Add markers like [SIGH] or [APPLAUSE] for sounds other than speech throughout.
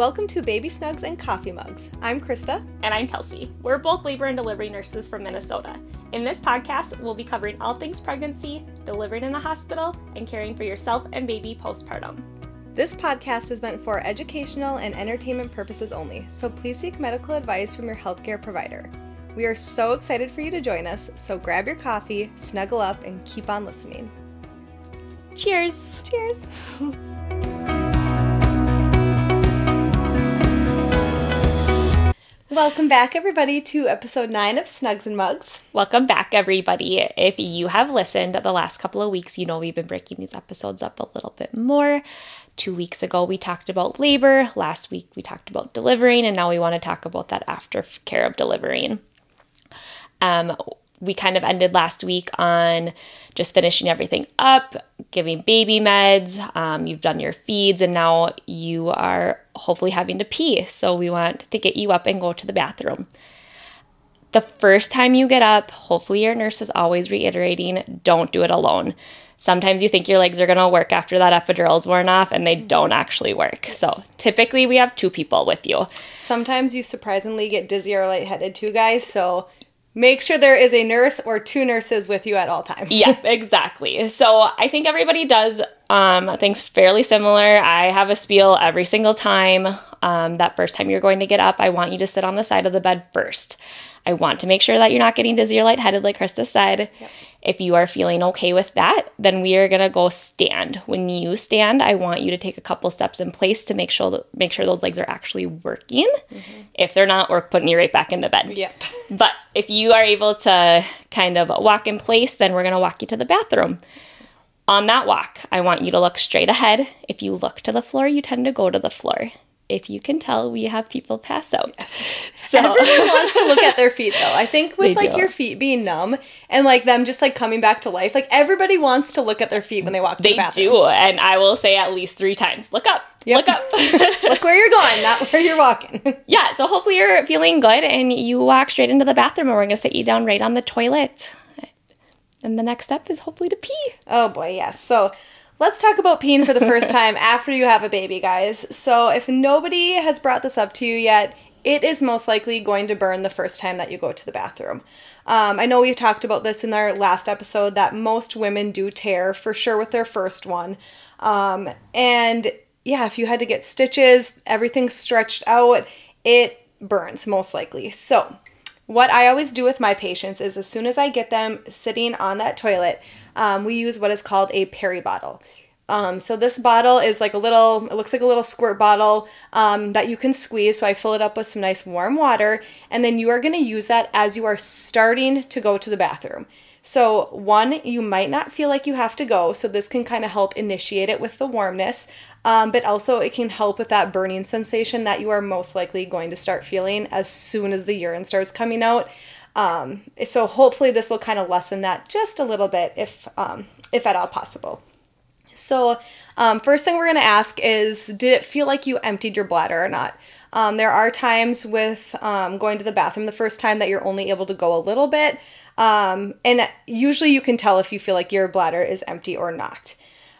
Welcome to Baby Snugs and Coffee Mugs. I'm Krista. And I'm Kelsey. We're both labor and delivery nurses from Minnesota. In this podcast, we'll be covering all things pregnancy, delivering in a hospital, and caring for yourself and baby postpartum. This podcast is meant for educational and entertainment purposes only, so please seek medical advice from your healthcare provider. We are so excited for you to join us, so grab your coffee, snuggle up, and keep on listening. Cheers! Cheers! [LAUGHS] Welcome back, everybody, to episode 9 of Snugs and Mugs. Welcome back, everybody. If you have listened the last couple of weeks, you know we've been breaking these episodes up a little bit more. Two weeks ago, we talked about labor. Last week, we talked about delivering, and now we want to talk about that aftercare of delivering. Um, we kind of ended last week on just finishing everything up, giving baby meds. Um, you've done your feeds, and now you are hopefully having to pee. So we want to get you up and go to the bathroom. The first time you get up, hopefully your nurse is always reiterating don't do it alone. Sometimes you think your legs are going to work after that epidural's worn off, and they don't actually work. So typically we have two people with you. Sometimes you surprisingly get dizzy or lightheaded too, guys. So make sure there is a nurse or two nurses with you at all times. yeah, [LAUGHS] exactly. So I think everybody does um, things fairly similar. I have a spiel every single time. Um, that first time you're going to get up, I want you to sit on the side of the bed first. I want to make sure that you're not getting dizzy or lightheaded, like Krista said. Yep. If you are feeling okay with that, then we are gonna go stand. When you stand, I want you to take a couple steps in place to make sure that, make sure those legs are actually working. Mm-hmm. If they're not, we're putting you right back into bed. Yep. but if you are able to kind of walk in place, then we're gonna walk you to the bathroom. On that walk, I want you to look straight ahead. If you look to the floor, you tend to go to the floor if you can tell, we have people pass out. Yes. [LAUGHS] So everyone wants to look at their feet though. I think with like your feet being numb and like them just like coming back to life, like everybody wants to look at their feet when they walk to they the bathroom. They do, and I will say at least three times, look up. Yep. Look up. [LAUGHS] look where you're going, not where you're walking. [LAUGHS] yeah, so hopefully you're feeling good and you walk straight into the bathroom and we're gonna sit you down right on the toilet. And the next step is hopefully to pee. Oh boy, yes. So Let's talk about peeing for the first [LAUGHS] time after you have a baby, guys. So, if nobody has brought this up to you yet, it is most likely going to burn the first time that you go to the bathroom. Um, I know we've talked about this in our last episode that most women do tear for sure with their first one. Um, and yeah, if you had to get stitches, everything's stretched out, it burns most likely. So, what I always do with my patients is as soon as I get them sitting on that toilet, um, we use what is called a peri bottle. Um, so this bottle is like a little, it looks like a little squirt bottle um, that you can squeeze. So I fill it up with some nice warm water, and then you are going to use that as you are starting to go to the bathroom. So, one, you might not feel like you have to go, so this can kind of help initiate it with the warmness, um, but also it can help with that burning sensation that you are most likely going to start feeling as soon as the urine starts coming out. Um, so hopefully this will kind of lessen that just a little bit if um, if at all possible. So um, first thing we're going to ask is did it feel like you emptied your bladder or not? Um, there are times with um, going to the bathroom the first time that you're only able to go a little bit. Um, and usually you can tell if you feel like your bladder is empty or not.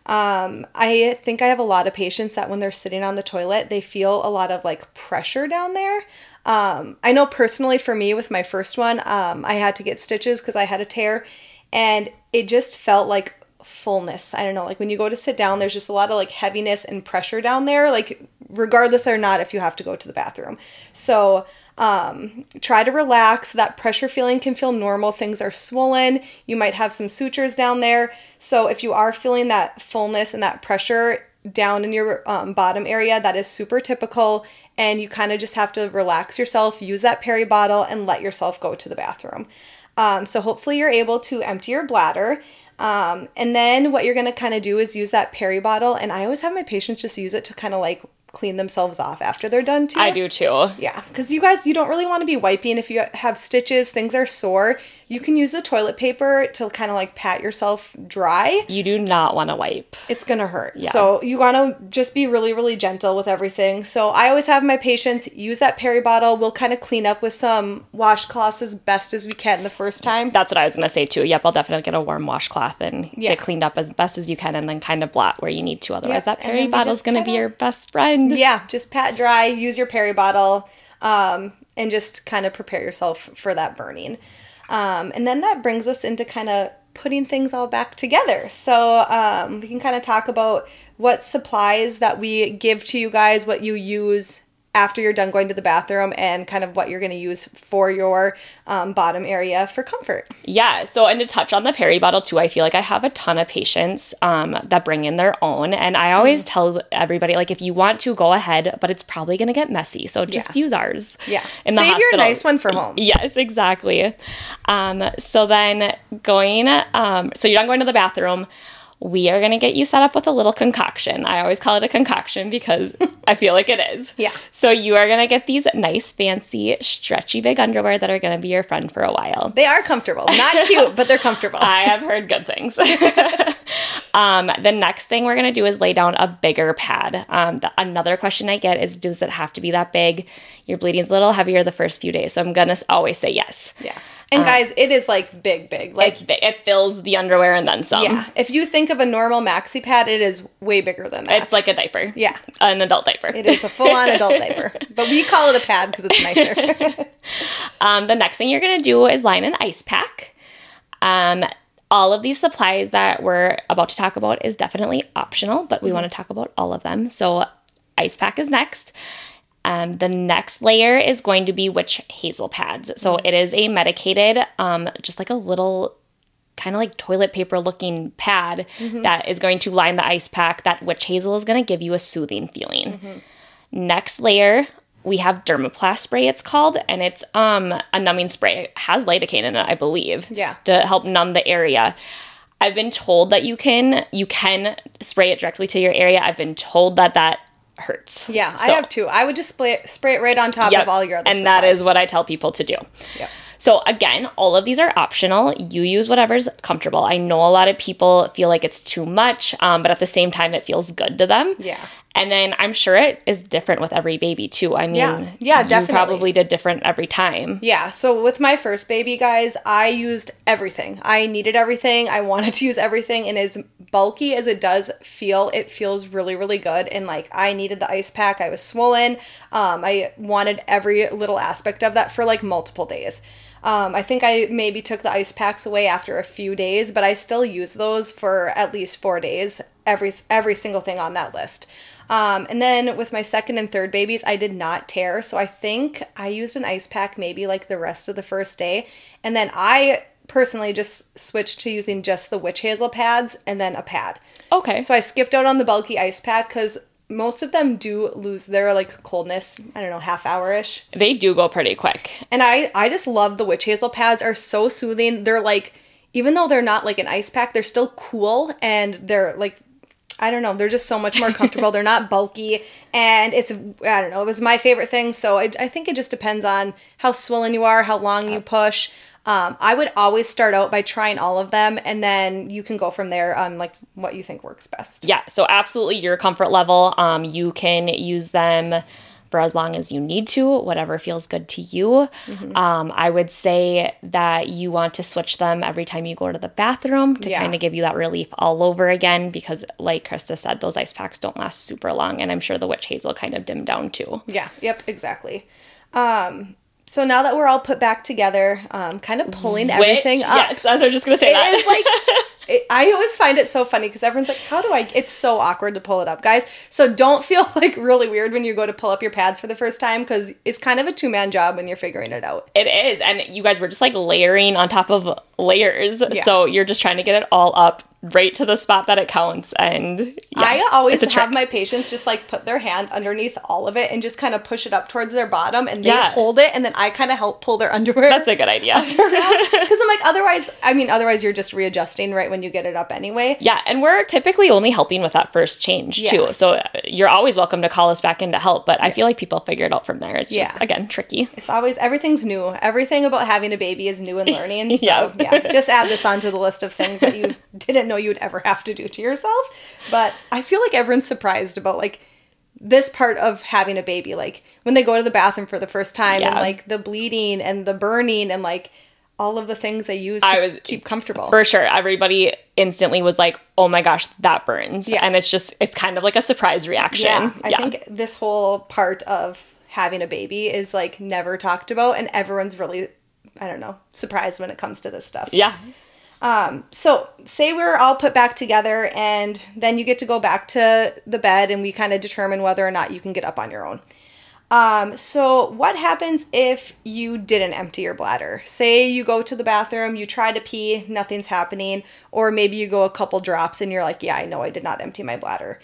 Um, I think I have a lot of patients that when they're sitting on the toilet, they feel a lot of like pressure down there. Um, I know personally for me with my first one, um, I had to get stitches because I had a tear, and it just felt like fullness. I don't know, like when you go to sit down, there's just a lot of like heaviness and pressure down there, like regardless or not if you have to go to the bathroom. So um, try to relax. That pressure feeling can feel normal. Things are swollen. You might have some sutures down there. So if you are feeling that fullness and that pressure down in your um, bottom area, that is super typical and you kind of just have to relax yourself, use that peri bottle, and let yourself go to the bathroom. Um, so hopefully you're able to empty your bladder. Um, and then what you're gonna kind of do is use that peri bottle, and I always have my patients just use it to kind of like clean themselves off after they're done too. I do too. Yeah, because you guys, you don't really want to be wiping if you have stitches, things are sore. You can use the toilet paper to kind of like pat yourself dry. You do not want to wipe. It's gonna hurt. So you want to just be really, really gentle with everything. So I always have my patients use that peri bottle. We'll kind of clean up with some washcloths as best as we can the first time. That's what I was gonna say too. Yep, I'll definitely get a warm washcloth and Yeah. get cleaned up as best as you can, and then kind of blot where you need to. Otherwise, Yep, that and peri then we bottle's gonna be your best friend. Yeah, just pat dry. Use your peri bottle, um, and just kind of prepare yourself for that burning. Um, and then that brings us into kind of putting things all back together. So um, we can kind of talk about what supplies that we give to you guys, what you use after you're done going to the bathroom, and kind of what you're going to use for your um, bottom area for comfort. Yeah. So, and to touch on the peri bottle too, I feel like I have a ton of patients um, that bring in their own, and I always tell everybody like, if you want to, go ahead, but it's probably gonna get messy, so just Yeah. use ours. Yeah, In the save hospital. your nice one for home. [LAUGHS] Yes, exactly. Um, so then going, um, so you're not going to the bathroom. We are going to get you set up with a little concoction. I always call it a concoction because [LAUGHS] I feel like it is. Yeah. So you are going to get these nice, fancy, stretchy big underwear that are going to be your friend for a while. They are comfortable, not [LAUGHS] cute, but they're comfortable. I have heard good things. [LAUGHS] um, the next thing we're gonna do is lay down a bigger pad. Um, the, another question I get is, does it have to be that big? Your bleeding's a little heavier the first few days, so I'm gonna always say yes. yeah, and guys, it is like big, big, like It's big. It fills the underwear and then some. Yeah. If you think of a normal maxi pad, it is way bigger than that. It's like a diaper. Yeah. An adult diaper. it is a full on [LAUGHS] adult diaper. But we call it a pad because it's nicer. [LAUGHS] Um, the next thing you're gonna do is line an ice pack. Um, all of these supplies that we're about to talk about is definitely optional, but we want to talk about all of them. So, ice pack is next. Um, the next layer is going to be witch hazel pads. So it is a medicated, um, just like a little kind of like toilet paper looking pad that is going to line the ice pack. That witch hazel is going to give you a soothing feeling. Next layer, we have Dermoplast spray. It's called, and it's um a numbing spray. It has lidocaine in it, I believe. Yeah. To help numb the area. I've been told that you can you can spray it directly to your area. I've been told that that hurts. yeah, I have two. I would just spray it, spray it right on top Yep. of all your other and that supplies. is what I tell people to do. Yep. So again, all of these are optional. You use whatever's comfortable. I know a lot of people feel like it's too much, um, but at the same time, it feels good to them. Yeah. And then I'm sure it is different with every baby too. I mean, Yeah. Yeah, You definitely. probably did different every time. Yeah, so with my first baby, guys, I used everything. I needed everything. I wanted to use everything. And as bulky as it does feel, it feels really, really good. And like, I needed the ice pack. I was swollen. Um, I wanted every little aspect of that for like multiple days. Um, I think I maybe took the ice packs away after a few days, but I still use those for at least four days. Every every single thing on that list. Um, and then with my second and third babies, I did not tear. So I think I used an ice pack maybe like the rest of the first day. And then I personally just switched to using just the witch hazel pads and then a pad. Okay. So I skipped out on the bulky ice pack because most of them do lose their like coldness, I don't know, half hour ish. they do go pretty quick. And I I just love the witch hazel pads are so soothing. They're like even though they're not like an ice pack, they're still cool and they're like I don't know, they're just so much more comfortable. they're not bulky and it's I don't know, it was my favorite thing. So I, I think it just depends on how swollen you are, how long you push. Um, I would always start out by trying all of them and then you can go from there on like what you think works best. Yeah, so absolutely your comfort level. Um, you can use them for as long as you need to, whatever feels good to you. Mm-hmm. Um, I would say that you want to switch them every time you go to the bathroom to Yeah. kind of give you that relief all over again because, like Krista said, those ice packs don't last super long, and I'm sure the witch hazel kind of dimmed down too. Yeah, yep, exactly. Um, so now that we're all put back together, um, kind of pulling everything up. Yes, I was just gonna say It that. is like [LAUGHS] it, I always find it so funny because everyone's like, "How do I?" It's so awkward to pull it up, guys. So don't feel [LAUGHS] like really weird when you go to pull up your pads for the first time because it's kind of a two man job when you're figuring it out. It is. And you guys were just like layering on top of layers. Yeah. So you're just trying to get it all up right to the spot that it counts. And yeah, I always have trick. my patients just like put their hand underneath all of it and just kind of push it up towards their bottom and they Yeah. hold it and then I kind of help pull their [LAUGHS] underwear. That's a good idea. Because [LAUGHS] I'm like, otherwise, I mean, otherwise you're just readjusting right when you get it up anyway. Yeah, and we're typically only helping with that first change Yeah. too. So uh, you're always welcome to call us back in to help, but I feel like people figure it out from there. It's just Yeah. again tricky. It's always everything's new. Everything about having a baby is new and [LAUGHS] learning. So Yeah. yeah. just add this onto the list of things that you [LAUGHS] didn't know you'd ever have to do to yourself. But I feel like everyone's surprised about like this part of having a baby. Like when they go to the bathroom for the first time and like the bleeding and the burning and like all of the things they use to I was- keep comfortable. For sure, everybody instantly was like, "Oh my gosh, that burns!" Yeah. And it's just it's kind of like a surprise reaction. Yeah, I think this whole part of having a baby is like never talked about, and everyone's really, I don't know, surprised when it comes to this stuff. yeah, um, So, say we're all put back together, and then you get to go back to the bed, and we kind of determine whether or not you can get up on your own. Um, so, what happens if you didn't empty your bladder? Say you go to the bathroom, you try to pee, nothing's happening, or maybe you go a couple drops and you're like, yeah, I know I did not empty my bladder.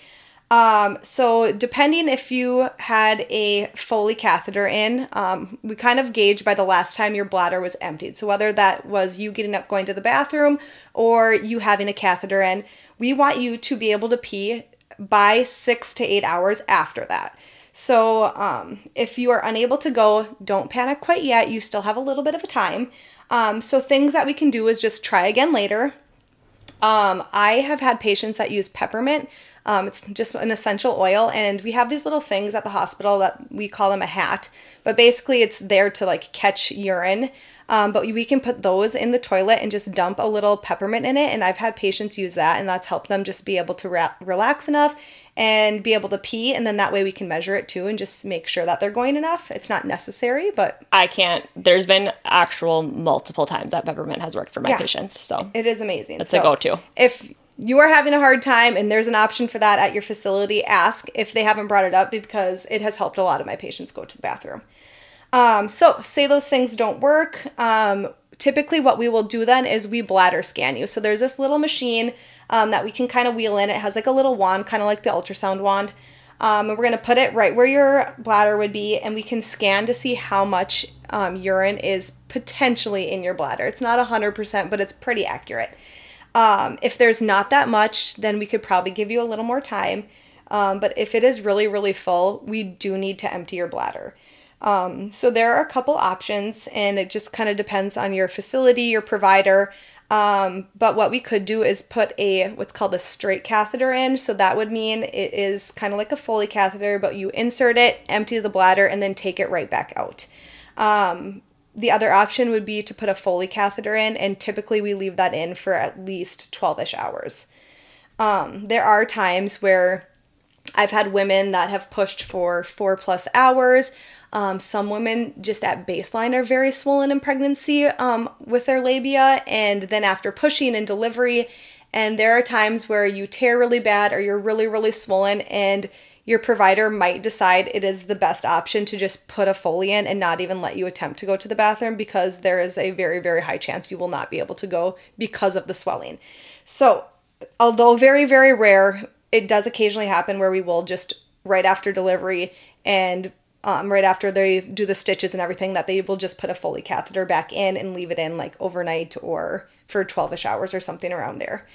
Um, so depending if you had a Foley catheter in, um, we kind of gauge by the last time your bladder was emptied. So whether that was you getting up going to the bathroom or you having a catheter in, we want you to be able to pee by six to eight hours after that. So um, if you are unable to go, don't panic quite yet. You still have a little bit of a time. Um, so things that we can do is just try again later. Um, I have had patients that use peppermint. Um, it's just an essential oil, and we have these little things at the hospital that we call them a hat. But basically, it's there to like catch urine. Um, but we can put those in the toilet and just dump a little peppermint in it. And I've had patients use that, and that's helped them just be able to ra- relax enough and be able to pee. And then that way we can measure it too and just make sure that they're going enough. It's not necessary, but I can't. There's been actual multiple times that peppermint has worked for my Yeah. patients. So It is amazing. It's a go-to. If you are having a hard time and there's an option for that at your facility, ask if they haven't brought it up because it has helped a lot of my patients go to the bathroom. Um, so, say those things don't work. Um, typically, what we will do then is we bladder scan you. So, there's this little machine um, that we can kind of wheel in. It has like a little wand, kind of like the ultrasound wand. Um, and we're going to put it right where your bladder would be, and we can scan to see how much um, urine is potentially in your bladder. It's not 100%, but it's pretty accurate. Um, if there's not that much, then we could probably give you a little more time. Um, but if it is really, really full, we do need to empty your bladder. Um, so there are a couple options, and it just kind of depends on your facility, your provider. Um, but what we could do is put a what's called a straight catheter in. So that would mean it is kind of like a Foley catheter, but you insert it, empty the bladder, and then take it right back out. Um, the other option would be to put a Foley catheter in, and typically we leave that in for at least 12 ish hours. Um, there are times where I've had women that have pushed for four plus hours. Um, some women just at baseline are very swollen in pregnancy um, with their labia, and then after pushing and delivery, and there are times where you tear really bad or you're really, really swollen, and your provider might decide it is the best option to just put a Foley in and not even let you attempt to go to the bathroom because there is a very, very high chance you will not be able to go because of the swelling. So, although very, very rare, it does occasionally happen where we will just right after delivery and um, right after they do the stitches and everything that they will just put a Foley catheter back in and leave it in like overnight or for 12ish hours or something around there.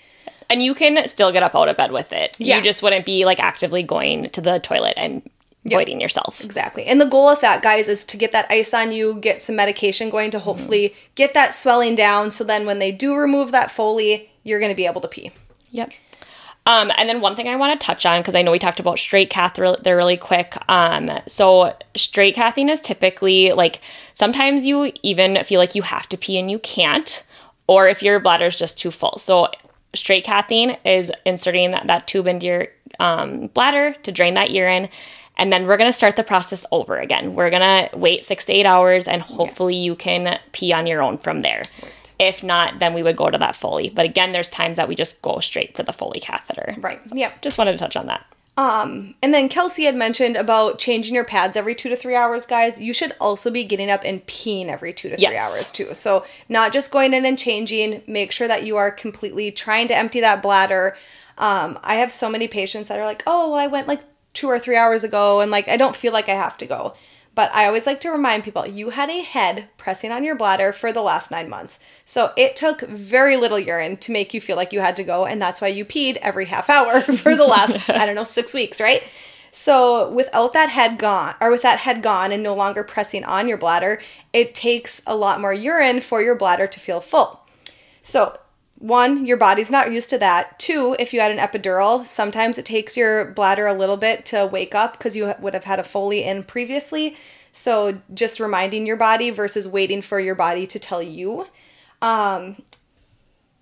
and you can still get up out of bed with it. Yeah. You just wouldn't be like actively going to the toilet and voiding yourself. Exactly. And the goal with that, guys, is to get that ice on you, get some medication going to hopefully get that swelling down. So then when they do remove that Foley, you're going to be able to pee. Yep. Um, and then one thing I want to touch on because I know we talked about straight cath re- there really quick. Um, so straight cathing is typically like sometimes you even feel like you have to pee and you can't, or if your bladder is just too full. So straight cathing is inserting that, that tube into your um, bladder to drain that urine. And then we're gonna start the process over again. We're gonna wait six to eight hours, and hopefully you can pee on your own from there. If not, then we would go to that Foley. But again, there's times that we just go straight for the Foley catheter. Right. So yeah. Just wanted to touch on that. Um, and then Kelsey had mentioned about changing your pads every two to three hours, guys. You should also be getting up and peeing every two to three Yes. hours too. So not just going in and changing. Make sure that you are completely trying to empty that bladder. Um, I have so many patients that are like, "Oh, well, I went like two or three hours ago, and like I don't feel like I have to go." But I always like to remind people you had a head pressing on your bladder for the last nine months. So it took very little urine to make you feel like you had to go. And that's why you peed every half hour [LAUGHS] for the last, [LAUGHS] I don't know, six weeks, right? So without that head gone, or with that head gone and no longer pressing on your bladder, it takes a lot more urine for your bladder to feel full. So, one, your body's not used to that. Two, if you had an epidural, sometimes it takes your bladder a little bit to wake up because you would have had a Foley in previously. So, just reminding your body versus waiting for your body to tell you. Um,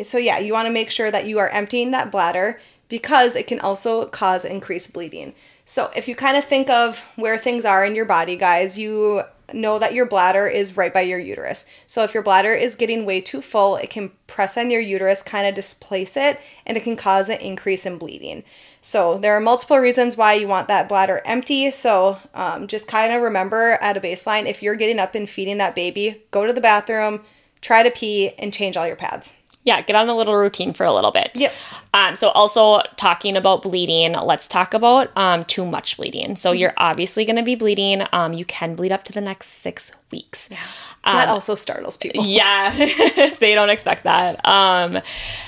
so, yeah, you want to make sure that you are emptying that bladder because it can also cause increased bleeding. So, if you kind of think of where things are in your body, guys, you know that your bladder is right by your uterus. So, if your bladder is getting way too full, it can press on your uterus, kind of displace it, and it can cause an increase in bleeding. So, there are multiple reasons why you want that bladder empty. So, um, just kind of remember at a baseline if you're getting up and feeding that baby, go to the bathroom, try to pee, and change all your pads. Yeah, get on a little routine for a little bit. Yep. Um, so also talking about bleeding, let's talk about um, too much bleeding. So Mm-hmm. you're obviously going to be bleeding. Um, you can bleed up to the next six weeks. Yeah. That also startles people. [LAUGHS] Yeah, [LAUGHS] they don't expect that. Um,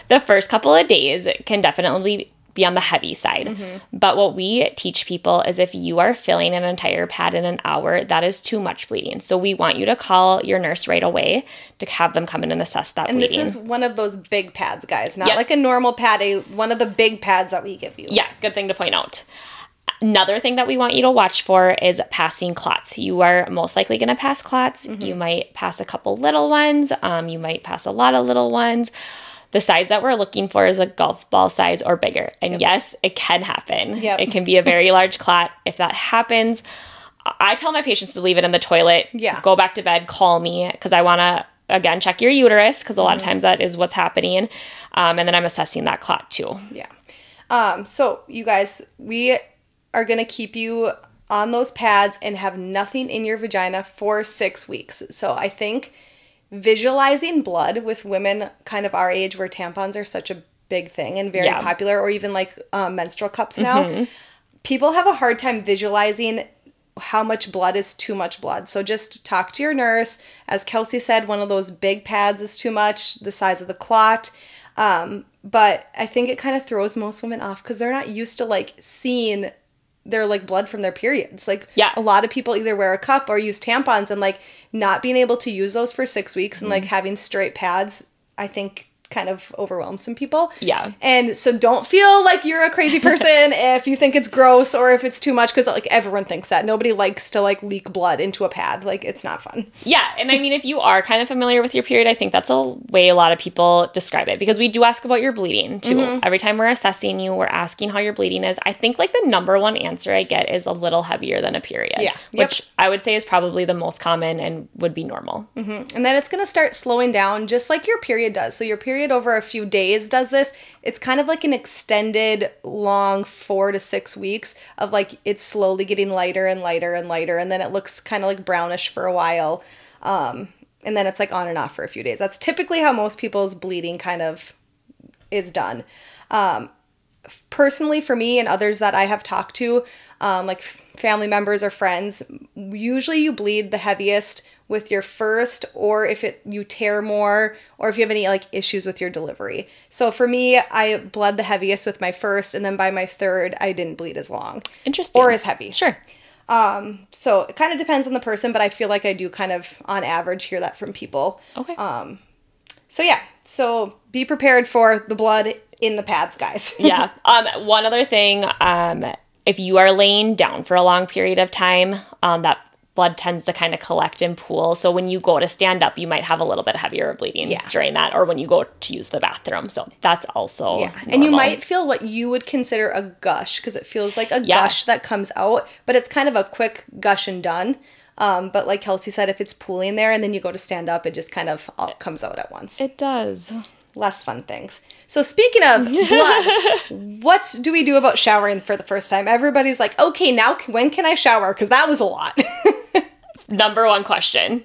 the first couple of days can definitely be on the heavy side. Mm-hmm. But what we teach people is if you are filling an entire pad in an hour, that is too much bleeding. So we want you to call your nurse right away to have them come in and assess that And bleeding. this is one of those big pads, guys. Not Yep. like a normal pad, a one of the big pads that we give you. Yeah, good thing to point out. Another thing that we want you to watch for is passing clots. You are most likely going to pass clots. You might pass a couple little ones. Um, you might pass a lot of little ones. The size that we're looking for is a golf ball size or bigger. And yes, it can happen. Yep. It can be a very large clot. If that happens, I tell my patients to leave it in the toilet. Yeah. Go back to bed, call me because I want to, again, check your uterus because a lot of times that is what's happening. Um, and then I'm assessing that clot too. Yeah. Um, so you guys, we are gonna keep you on those pads and have nothing in your vagina for six weeks. So I think visualizing blood with women kind of our age where tampons are such a big thing and very Yeah. popular or even like um, menstrual cups now people have a hard time visualizing how much blood is too much blood. So just talk to your nurse. As Kelsey said, one of those big pads is too much, the size of the clot. Um, but I think it kind of throws most women off because they're not used to like seeing their like blood from their periods. Like Yeah. a lot of people either wear a cup or use tampons and like not being able to use those for six weeks and Mm-hmm. like having straight pads, I think kind of overwhelms some people. Yeah. And so don't feel like you're a crazy [LAUGHS] person if you think it's gross or if it's too much because like everyone thinks that. Nobody likes to like leak blood into a pad. Like it's not fun. Yeah, and I mean, if you are kind of familiar with your period, I think that's a way a lot of people describe it because we do ask about your bleeding too. Mm-hmm. Every time we're assessing you, we're asking how your bleeding is. I think like the number one answer I get is a little heavier than a period. Yeah. Yep. Which I would say is probably the most common and would be normal. And then it's going to start slowing down just like your period does. So your period over a few days does this. It's kind of like an extended long 4 to 6 weeks of like it's slowly getting lighter and lighter and lighter and then it looks kind of like brownish for a while. Um and then it's like on and off for a few days. That's typically how most people's bleeding kind of is done. Um, personally, for me and others that I have talked to, um, like family members or friends, usually you bleed the heaviest with your first, or if it you tear more, or if you have any like issues with your delivery. So for me, I bled the heaviest with my first, and then by my third, I didn't bleed as long Interesting. or as heavy. Sure. Um, so it kind of depends on the person, but I feel like I do kind of on average hear that from people. Okay. Um, so yeah, so be prepared for the blood in the pads, guys. [LAUGHS] yeah. Um, one other thing, um, if you are laying down for a long period of time, um, that blood tends to kind of collect and pool. So when you go to stand up, you might have a little bit heavier bleeding Yeah. during that, or when you go to use the bathroom. So that's also Yeah, and you might feel what you would consider a gush because it feels like a Yeah. gush that comes out, but it's kind of a quick gush and done. Um, but like Kelsey said, if it's pooling there and then you go to stand up, it just kind of all comes out at once. It does. less fun things. So speaking of [LAUGHS] blood, what do we do about showering for the first time? Everybody's like, okay, now when can I shower? Because that was a lot. [LAUGHS] Number one question.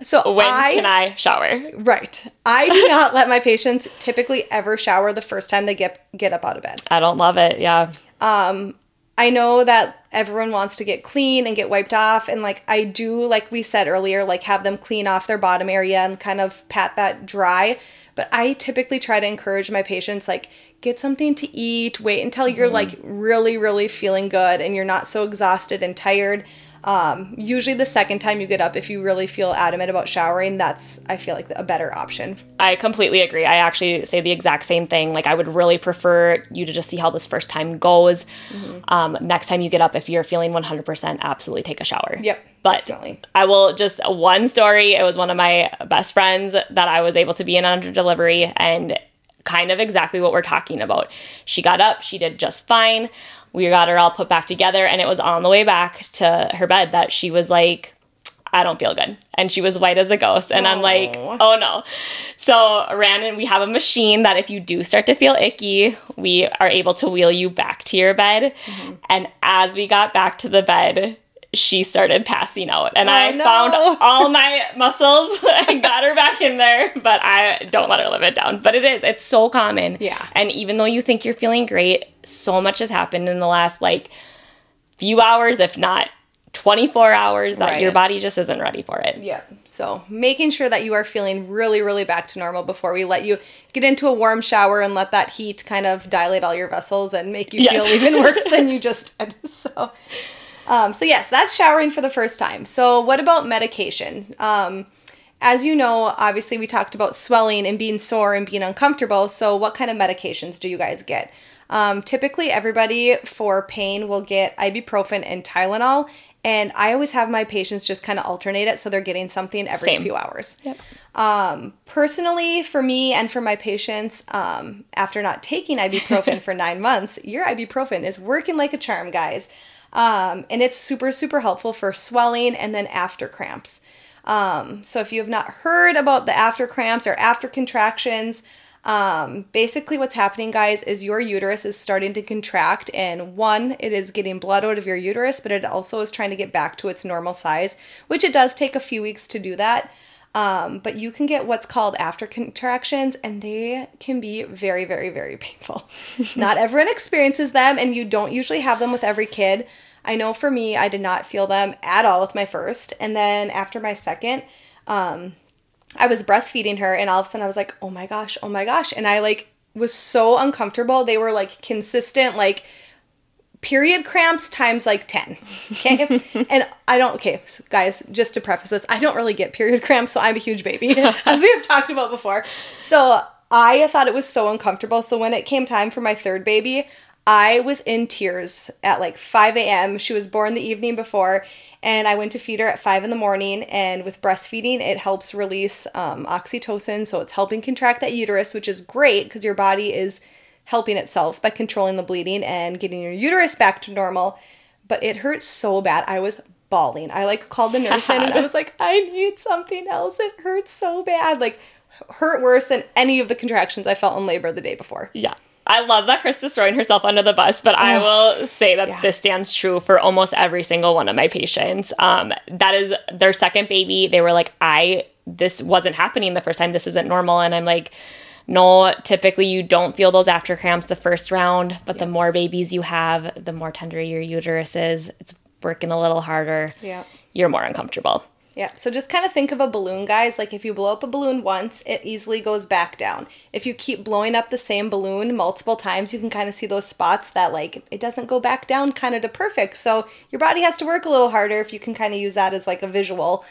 So When I, can I shower? right, I do [LAUGHS] not let my patients typically ever shower the first time they get get up out of bed. I don't love it. Yeah. Um I know that everyone wants to get clean and get wiped off and like I do like we said earlier like have them clean off their bottom area and kind of pat that dry but I typically try to encourage my patients like get something to eat wait until you're like really really feeling good and you're not so exhausted and tired um, usually the second time you get up if you really feel adamant about showering that's I feel like a better option I completely agree. I actually say the exact same thing. Like, I would really prefer you to just see how this first time goes. Mm-hmm. Um, next time you get up, if you're feeling 100%, absolutely take a shower. Yep, But definitely. I will just one story. It was one of my best friends that I was able to be in under delivery, and kind of exactly what we're talking about. She got up, she did just fine. We got her all put back together, and it was on the way back to her bed that she was like, I don't feel good. And she was white as a ghost. And I'm like, oh no. So ran and we have a machine that if you do start to feel icky, we are able to wheel you back to your bed. Mm-hmm. And as we got back to the bed, she started passing out. And oh, I Oh, no. found [LAUGHS] all my muscles [LAUGHS] and got her back in there, but I don't let her live it down. But it is, it's so common. Yeah. And even though you think you're feeling great, so much has happened in the last like few hours, if not 24 hours, that Right. your body just isn't ready for it. Yeah. So making sure that you are feeling really, really back to normal before we let you get into a warm shower and let that heat kind of dilate all your vessels and make you Yes. feel even worse [LAUGHS] than you just did. So, um, so yes, that's showering for the first time. So what about medication? Um, as you know, obviously we talked about swelling and being sore and being uncomfortable. So what kind of medications do you guys get? Um, typically, everybody for pain will get ibuprofen and Tylenol, and I always have my patients just kind of alternate it so they're getting something every Same. few hours. Yep. Um, personally, for me and for my patients, um, after not taking ibuprofen [LAUGHS] for nine months, your ibuprofen is working like a charm, guys. Um, and it's super, super helpful for swelling and then after cramps. Um, so if you have not heard about the after cramps or after contractions, um, basically what's happening, guys, is your uterus is starting to contract, and one, it is getting blood out of your uterus, but it also is trying to get back to its normal size, which it does take a few weeks to do that. Um, but you can get what's called after contractions, and they can be very, very, very painful. [LAUGHS] not everyone experiences them, and you don't usually have them with every kid. I know for me, I did not feel them at all with my first, and then after my second, um, I was breastfeeding her, and all of a sudden I was like, oh my gosh, oh my gosh. And I like was so uncomfortable. They were like consistent, like period cramps times like 10. Okay. [LAUGHS] and I don't, okay, so guys, just to preface this, I don't really get period cramps, so I'm a huge baby, [LAUGHS] as we have talked about before. So I thought it was so uncomfortable. So when it came time for my third baby, I was in tears at like 5 a.m. She was born the evening before, and I went to feed her at 5 in the morning. And with breastfeeding, it helps release um, oxytocin. So it's helping contract that uterus, which is great because your body is helping itself by controlling the bleeding and getting your uterus back to normal. But it hurt so bad. I was bawling. I like called the nurse in and I was like, I need something else. It hurts so bad. Like, hurt worse than any of the contractions I felt in labor the day before. Yeah. I love that Krista's throwing herself under the bus, but I will say that Yeah. this stands true for almost every single one of my patients. Um, that is their second baby. They were like, I, this wasn't happening the first time. This isn't normal. And I'm like, no, typically you don't feel those after cramps the first round, but the more babies you have, the more tender your uterus is. It's working a little harder. Yeah. You're more uncomfortable. Yeah, so just kind of think of a balloon, guys. Like if you blow up a balloon once, it easily goes back down. If you keep blowing up the same balloon multiple times, you can kind of see those spots that like it doesn't go back down kind of to perfect. So your body has to work a little harder if you can kind of use that as like a visual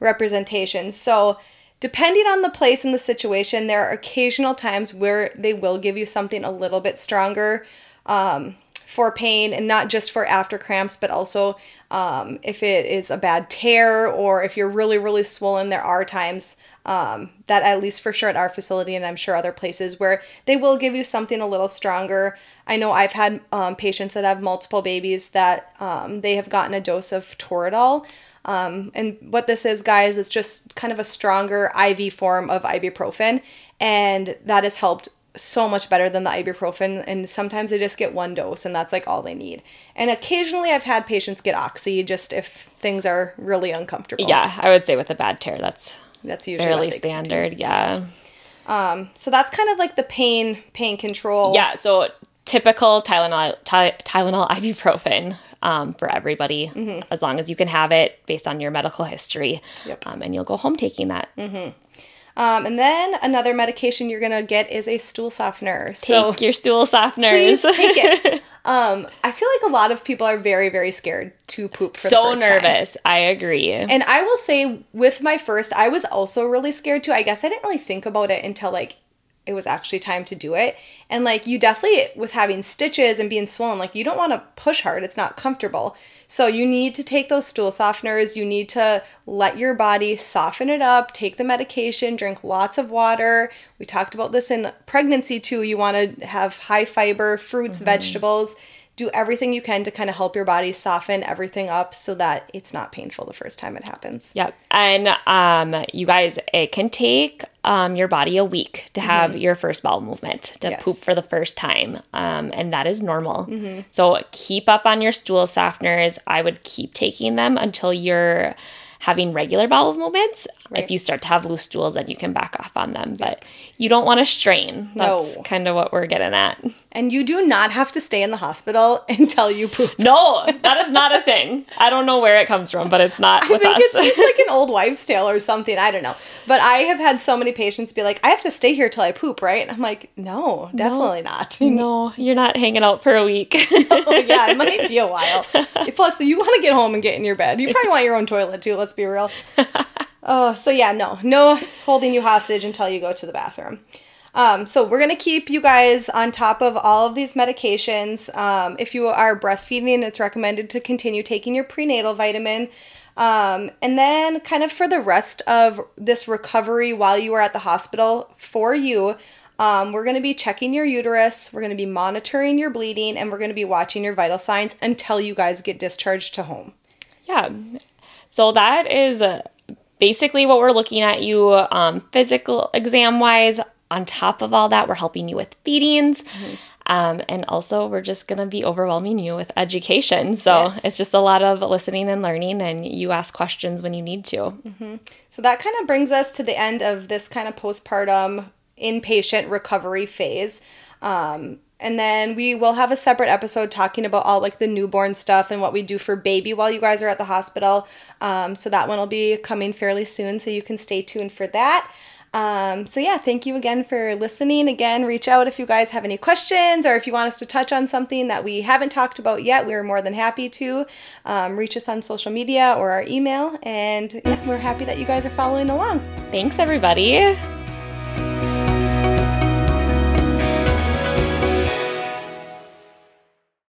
representation. So depending on the place and the situation, there are occasional times where they will give you something a little bit stronger. Um, for pain and not just for after cramps, but also um, if it is a bad tear or if you're really, really swollen, there are times um, that, at least for sure at our facility and I'm sure other places, where they will give you something a little stronger. I know I've had um, patients that have multiple babies that um, they have gotten a dose of Toradol. Um, and what this is, guys, it's just kind of a stronger IV form of ibuprofen, and that has helped so much better than the ibuprofen and sometimes they just get one dose and that's like all they need and occasionally i've had patients get oxy just if things are really uncomfortable Yeah, I would say with a bad tear, that's that's usually fairly what they go to. standard. Yeah. um so that's kind of like the pain pain control Yeah, so typical Tylenol, Ty, Tylenol [LAUGHS] ibuprofen um, for everybody, as long as you can have it based on your medical history. Yep. Um, and you'll go home taking that. um and then another medication you're gonna get is a stool softener Take so your stool softeners. please take it [LAUGHS] um i feel like a lot of people are very very scared to poop so first time. nervous. I agree. And I will say, with my first, I was also really scared too. I guess I didn't really think about it until like it was actually time to do it. And like, you definitely, with having stitches and being swollen, like, you don't want to push hard, it's not comfortable. So, you need to take those stool softeners. You need to let your body soften it up, take the medication, drink lots of water. We talked about this in pregnancy too. You want to have high fiber fruits, mm-hmm. vegetables do everything you can to kind of help your body soften everything up so that it's not painful the first time it happens. Yep. And um, you guys, it can take um, your body a week to have your first bowel movement, to Mm-hmm. Yes. poop for the first time. Um, and that is normal. Mm-hmm. So keep up on your stool softeners. I would keep taking them until you're having regular bowel movements. Right. If you start to have loose stools, then you can back off on them. But you don't want to strain. That's No. kind of what we're getting at. And you do not have to stay in the hospital [LAUGHS] until you poop. [LAUGHS] No, that is not a thing. I don't know where it comes from, but it's not I with think us. it's just like an [LAUGHS] old wives' tale or something. I don't know. But I have had so many patients be like, I have to stay here till I poop, right? And I'm like, no, definitely not. no, you're not hanging out for a week. oh, yeah, it might be a while. Plus, you want to get home and get in your bed. You probably want your own toilet too, let's be real. Oh, so yeah, no, no holding you hostage until you go to the bathroom. Um, so we're gonna keep you guys on top of all of these medications. Um, if you are breastfeeding, it's recommended to continue taking your prenatal vitamin. Um, and then, kind of for the rest of this recovery while you are at the hospital, for you, um, we're going to be checking your uterus, we're going to be monitoring your bleeding, and we're going to be watching your vital signs until you guys get discharged to home. Yeah. So that is basically what we're looking at you um, physical exam wise. On top of all that, we're helping you with feedings. Um, and also, we're just going to be overwhelming you with education. So Yes. it's just a lot of listening and learning, and you ask questions when you need to. So that kind of brings us to the end of this kind of postpartum inpatient recovery phase. Um, and then we will have a separate episode talking about all like the newborn stuff and what we do for baby while you guys are at the hospital. Um, so that one will be coming fairly soon. So you can stay tuned for that. Um, so yeah, thank you again for listening. Again, reach out if you guys have any questions or if you want us to touch on something that we haven't talked about yet. We're more than happy to. Um, reach us on social media or our email, and yeah, we're happy that you guys are following along. Thanks, everybody.